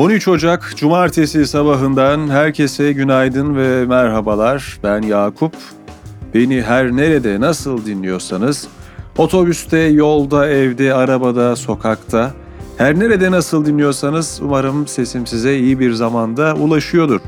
13 Ocak Cumartesi sabahından herkese günaydın ve merhabalar. Ben Yakup. Beni her nerede nasıl dinliyorsanız, otobüste, yolda, evde, arabada, sokakta, her nerede nasıl dinliyorsanız umarım sesim size iyi bir zamanda ulaşıyordur.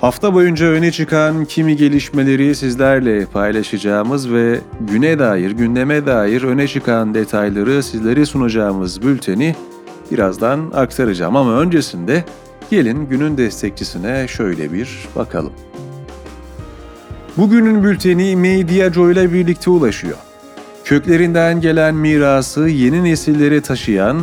Hafta boyunca öne çıkan kimi gelişmeleri sizlerle paylaşacağımız ve güne dair, gündeme dair öne çıkan detayları sizlere sunacağımız bülteni birazdan aktaracağım ama öncesinde gelin günün destekçisine şöyle bir bakalım. Bugünün bülteni Mediaco ile birlikte ulaşıyor. Köklerinden gelen mirası yeni nesillere taşıyan,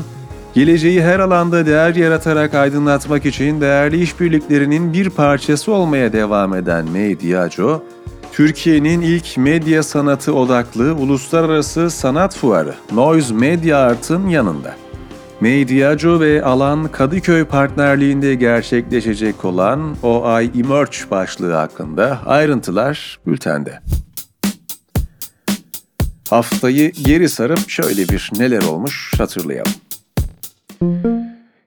geleceği her alanda değer yaratarak aydınlatmak için değerli işbirliklerinin bir parçası olmaya devam eden Mediaco, Türkiye'nin ilk medya sanatı odaklı uluslararası sanat fuarı Noise Media Art'ın yanında. Mediaco ve Alan Kadıköy partnerliğinde gerçekleşecek olan OI Emerge başlığı hakkında ayrıntılar bültende. Haftayı geri sarıp şöyle bir neler olmuş hatırlayalım.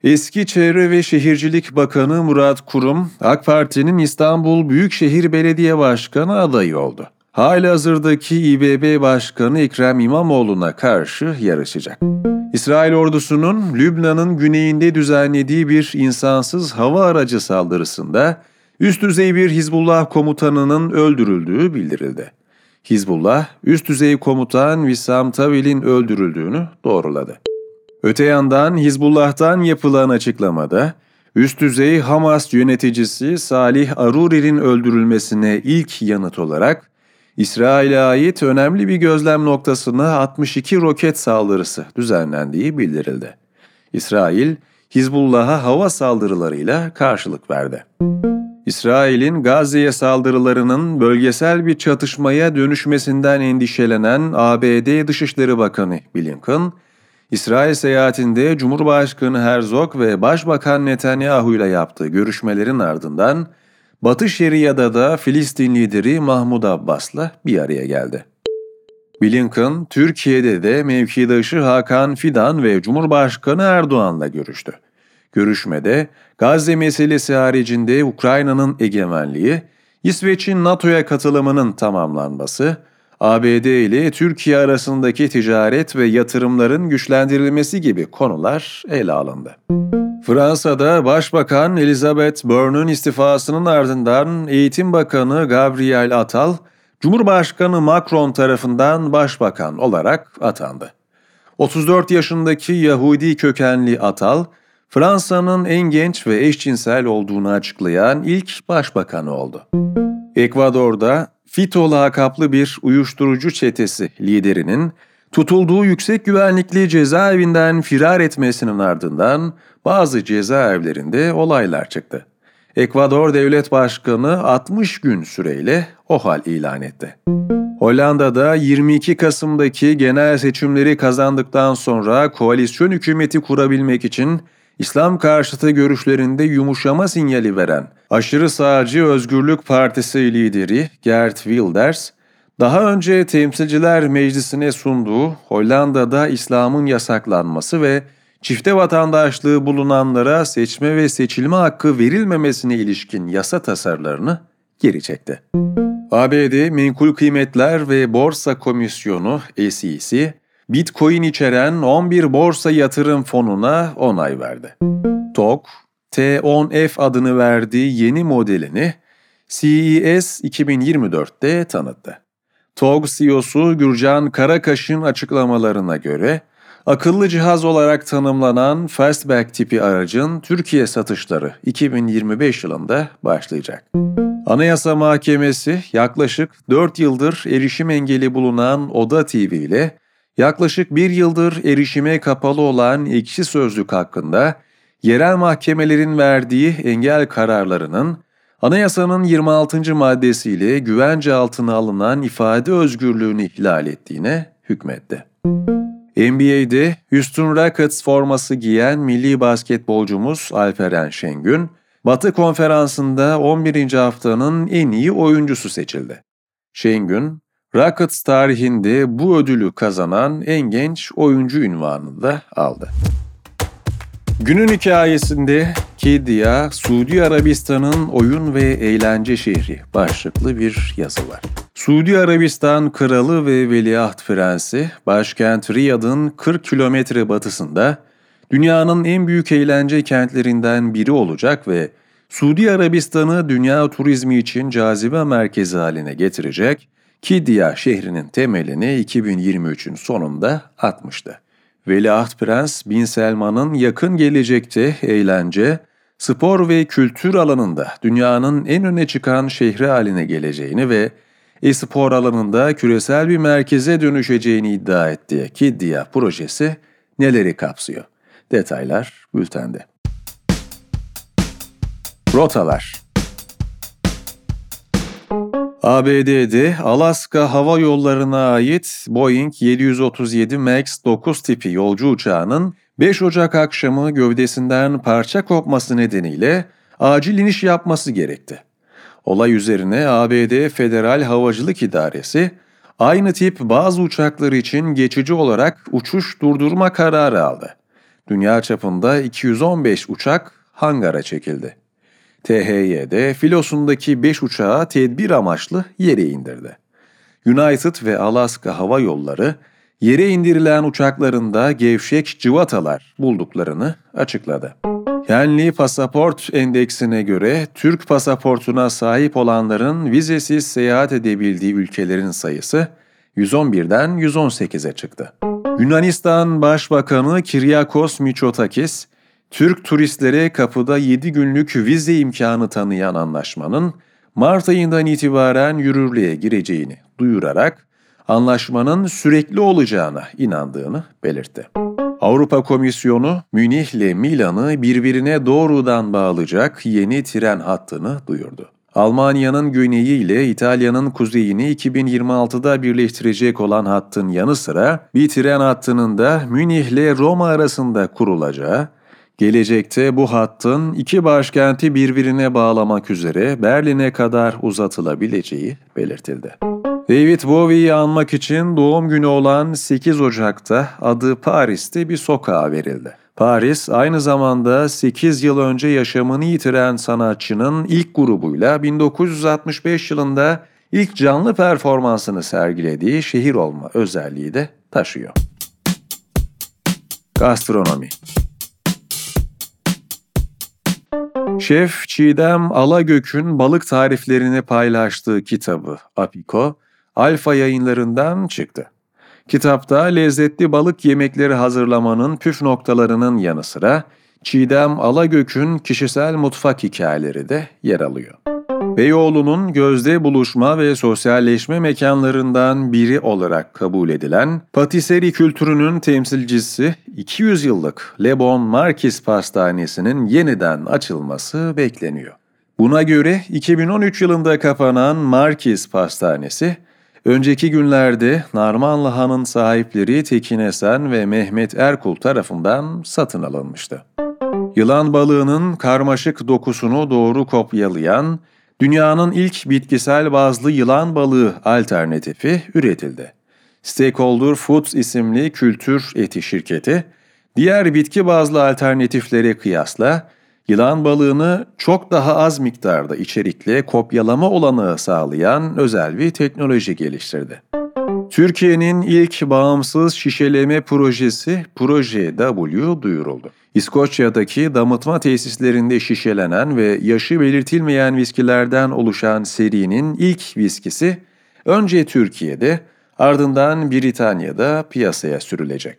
Eski Çevre ve Şehircilik Bakanı Murat Kurum, AK Parti'nin İstanbul Büyükşehir Belediye Başkanı adayı oldu. Hali hazırdaki İBB Başkanı Ekrem İmamoğlu'na karşı yarışacak. İsrail ordusunun Lübnan'ın güneyinde düzenlediği bir insansız hava aracı saldırısında üst düzey bir Hizbullah komutanının öldürüldüğü bildirildi. Hizbullah, üst düzey komutan Vissam Tavil'in öldürüldüğünü doğruladı. Öte yandan Hizbullah'tan yapılan açıklamada, üst düzey Hamas yöneticisi Salih Aruri'nin öldürülmesine ilk yanıt olarak, İsrail'e ait önemli bir gözlem noktasına 62 roket saldırısı düzenlendiği bildirildi. İsrail, Hizbullah'a hava saldırılarıyla karşılık verdi. İsrail'in Gazze'ye saldırılarının bölgesel bir çatışmaya dönüşmesinden endişelenen ABD Dışişleri Bakanı Blinken, İsrail seyahatinde Cumhurbaşkanı Herzog ve Başbakan Netanyahu ile yaptığı görüşmelerin ardından Batı Şeria'da da Filistin lideri Mahmud Abbas'la bir araya geldi. Blinken, Türkiye'de de mevkidaşı Hakan Fidan ve Cumhurbaşkanı Erdoğan'la görüştü. Görüşmede Gazze meselesi haricinde Ukrayna'nın egemenliği, İsveç'in NATO'ya katılımının tamamlanması, ABD ile Türkiye arasındaki ticaret ve yatırımların güçlendirilmesi gibi konular ele alındı. Fransa'da Başbakan Elizabeth Borne'un istifasının ardından Eğitim Bakanı Gabriel Attal, Cumhurbaşkanı Macron tarafından başbakan olarak atandı. 34 yaşındaki Yahudi kökenli Atal, Fransa'nın en genç ve eşcinsel olduğunu açıklayan ilk başbakanı oldu. Ekvador'da FITO lakaplı bir uyuşturucu çetesi liderinin tutulduğu yüksek güvenlikli cezaevinden firar etmesinin ardından bazı cezaevlerinde olaylar çıktı. Ekvador Devlet Başkanı 60 gün süreyle o hal ilan etti. Hollanda'da 22 Kasım'daki genel seçimleri kazandıktan sonra koalisyon hükümeti kurabilmek için İslam karşıtı görüşlerinde yumuşama sinyali veren aşırı sağcı Özgürlük Partisi lideri Gert Wilders, daha önce Temsilciler Meclisi'ne sunduğu Hollanda'da İslam'ın yasaklanması ve çifte vatandaşlığı bulunanlara seçme ve seçilme hakkı verilmemesine ilişkin yasa tasarılarını geri çekti. ABD Menkul Kıymetler ve Borsa Komisyonu SEC, Bitcoin içeren 11 borsa yatırım fonuna onay verdi. TOK, T10F adını verdiği yeni modelini CES 2024'te tanıttı. TOG CEO'su Gürcan Karakaş'ın açıklamalarına göre akıllı cihaz olarak tanımlanan Fastback tipi aracın Türkiye satışları 2025 yılında başlayacak. Anayasa Mahkemesi yaklaşık 4 yıldır erişim engeli bulunan Oda TV ile yaklaşık bir yıldır erişime kapalı olan ekşi sözlük hakkında yerel mahkemelerin verdiği engel kararlarının anayasanın 26. maddesiyle güvence altına alınan ifade özgürlüğünü ihlal ettiğine hükmetti. NBA'de Houston Rockets forması giyen milli basketbolcumuz Alperen Şengün, Batı Konferansı'nda 11. haftanın en iyi oyuncusu seçildi. Şengün, Rockets tarihinde bu ödülü kazanan en genç oyuncu ünvanını da aldı. Günün hikayesinde Kidya, Suudi Arabistan'ın oyun ve eğlence şehri başlıklı bir yazı var. Suudi Arabistan Kralı ve Veliaht Prensi, başkent Riyad'ın 40 kilometre batısında dünyanın en büyük eğlence kentlerinden biri olacak ve Suudi Arabistan'ı dünya turizmi için cazibe merkezi haline getirecek Kidya şehrinin temelini 2023'ün sonunda atmıştı. Veliaht Prens Bin Selman'ın yakın gelecekte eğlence, spor ve kültür alanında dünyanın en öne çıkan şehri haline geleceğini ve e-spor alanında küresel bir merkeze dönüşeceğini iddia ettiği Kidya projesi neleri kapsıyor? Detaylar bültende. Rotalar ABD'de Alaska Hava Yolları'na ait Boeing 737 MAX 9 tipi yolcu uçağının 5 Ocak akşamı gövdesinden parça kopması nedeniyle acil iniş yapması gerekti. Olay üzerine ABD Federal Havacılık İdaresi aynı tip bazı uçaklar için geçici olarak uçuş durdurma kararı aldı. Dünya çapında 215 uçak hangara çekildi. THY'de filosundaki 5 uçağı tedbir amaçlı yere indirdi. United ve Alaska Hava Yolları yere indirilen uçaklarında gevşek cıvatalar bulduklarını açıkladı. Yenli pasaport endeksine göre Türk pasaportuna sahip olanların vizesiz seyahat edebildiği ülkelerin sayısı 111'den 118'e çıktı. Yunanistan Başbakanı Kiryakos Mitsotakis, Türk turistlere kapıda 7 günlük vize imkanı tanıyan anlaşmanın Mart ayından itibaren yürürlüğe gireceğini duyurarak anlaşmanın sürekli olacağına inandığını belirtti. Avrupa Komisyonu Münih ile Milan'ı birbirine doğrudan bağlayacak yeni tren hattını duyurdu. Almanya'nın güneyi ile İtalya'nın kuzeyini 2026'da birleştirecek olan hattın yanı sıra bir tren hattının da Münih ile Roma arasında kurulacağı, gelecekte bu hattın iki başkenti birbirine bağlamak üzere Berlin'e kadar uzatılabileceği belirtildi. David Bowie'yi anmak için doğum günü olan 8 Ocak'ta adı Paris'te bir sokağa verildi. Paris aynı zamanda 8 yıl önce yaşamını yitiren sanatçının ilk grubuyla 1965 yılında ilk canlı performansını sergilediği şehir olma özelliği de taşıyor. Gastronomi Şef Çiğdem Alagök'ün balık tariflerini paylaştığı kitabı Apiko, Alfa yayınlarından çıktı. Kitapta lezzetli balık yemekleri hazırlamanın püf noktalarının yanı sıra Çiğdem Alagök'ün kişisel mutfak hikayeleri de yer alıyor. Beyoğlu'nun gözde buluşma ve sosyalleşme mekanlarından biri olarak kabul edilen patiseri kültürünün temsilcisi 200 yıllık Le Bon Marquis Pastanesi'nin yeniden açılması bekleniyor. Buna göre 2013 yılında kapanan Marquis Pastanesi, önceki günlerde Narmanlı Han'ın sahipleri Tekin Esen ve Mehmet Erkul tarafından satın alınmıştı. Yılan balığının karmaşık dokusunu doğru kopyalayan dünyanın ilk bitkisel bazlı yılan balığı alternatifi üretildi. Stakeholder Foods isimli kültür eti şirketi, diğer bitki bazlı alternatiflere kıyasla yılan balığını çok daha az miktarda içerikle kopyalama olanağı sağlayan özel bir teknoloji geliştirdi. Türkiye'nin ilk bağımsız şişeleme projesi Proje W duyuruldu. İskoçya'daki damıtma tesislerinde şişelenen ve yaşı belirtilmeyen viskilerden oluşan serinin ilk viskisi önce Türkiye'de ardından Britanya'da piyasaya sürülecek.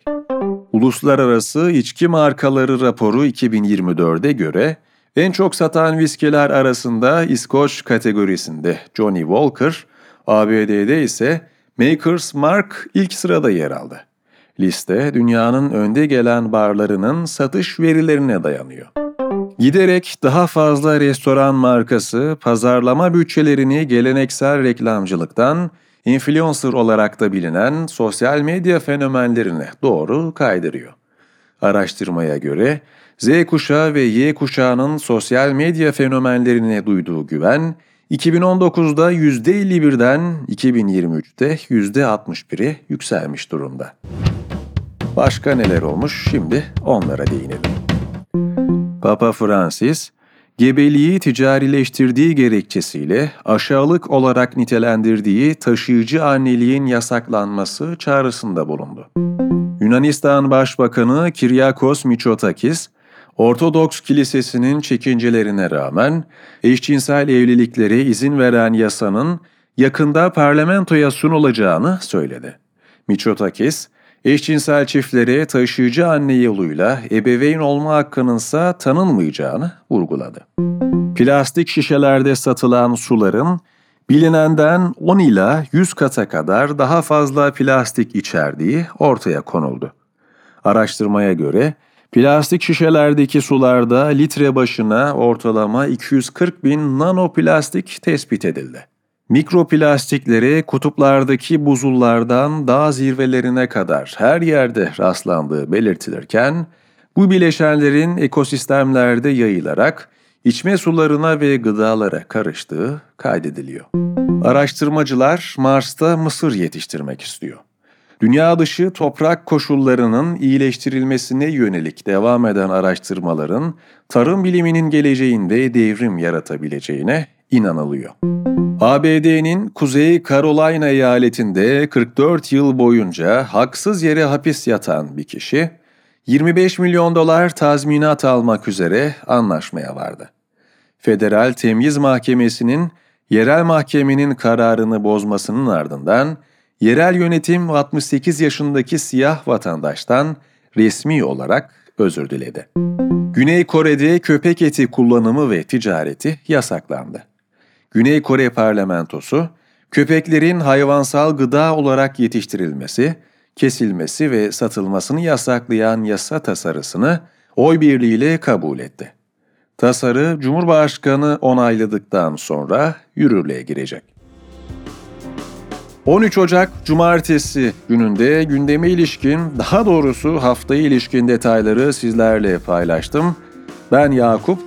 Uluslararası İçki Markaları raporu 2024'e göre en çok satan viskiler arasında İskoç kategorisinde Johnny Walker, ABD'de ise Maker's Mark ilk sırada yer aldı. Liste dünyanın önde gelen barlarının satış verilerine dayanıyor. Giderek daha fazla restoran markası pazarlama bütçelerini geleneksel reklamcılıktan influencer olarak da bilinen sosyal medya fenomenlerine doğru kaydırıyor. Araştırmaya göre Z kuşağı ve Y kuşağının sosyal medya fenomenlerine duyduğu güven 2019'da %51'den 2023'te %61'e yükselmiş durumda. Başka neler olmuş şimdi onlara değinelim. Papa Francis, gebeliği ticarileştirdiği gerekçesiyle aşağılık olarak nitelendirdiği taşıyıcı anneliğin yasaklanması çağrısında bulundu. Yunanistan Başbakanı Kiryakos Mitsotakis, Ortodoks Kilisesi'nin çekincelerine rağmen eşcinsel evliliklere izin veren yasanın yakında parlamentoya sunulacağını söyledi. Mitsotakis, eşcinsel çiftlere taşıyıcı anne yoluyla ebeveyn olma hakkınınsa tanınmayacağını vurguladı. Plastik şişelerde satılan suların bilinenden 10 ila 100 kata kadar daha fazla plastik içerdiği ortaya konuldu. Araştırmaya göre plastik şişelerdeki sularda litre başına ortalama 240 bin nanoplastik tespit edildi. Mikroplastiklere kutuplardaki buzullardan dağ zirvelerine kadar her yerde rastlandığı belirtilirken, bu bileşenlerin ekosistemlerde yayılarak içme sularına ve gıdalara karıştığı kaydediliyor. Araştırmacılar Mars'ta mısır yetiştirmek istiyor. Dünya dışı toprak koşullarının iyileştirilmesine yönelik devam eden araştırmaların tarım biliminin geleceğinde devrim yaratabileceğine inanılıyor. ABD'nin Kuzey Carolina eyaletinde 44 yıl boyunca haksız yere hapis yatan bir kişi 25 milyon dolar tazminat almak üzere anlaşmaya vardı. Federal Temyiz Mahkemesi'nin yerel mahkemenin kararını bozmasının ardından yerel yönetim 68 yaşındaki siyah vatandaştan resmi olarak özür diledi. Güney Kore'de köpek eti kullanımı ve ticareti yasaklandı. Güney Kore parlamentosu, köpeklerin hayvansal gıda olarak yetiştirilmesi, kesilmesi ve satılmasını yasaklayan yasa tasarısını oy birliğiyle kabul etti. Tasarı Cumhurbaşkanı onayladıktan sonra yürürlüğe girecek. 13 Ocak Cumartesi gününde gündeme ilişkin, daha doğrusu haftaya ilişkin detayları sizlerle paylaştım. Ben Yakup,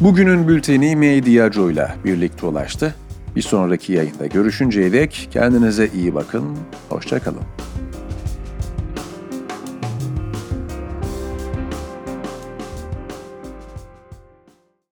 bugünün bülteni Medyaco ile birlikte ulaştı. Bir sonraki yayında görüşünceye dek kendinize iyi bakın, hoşçakalın.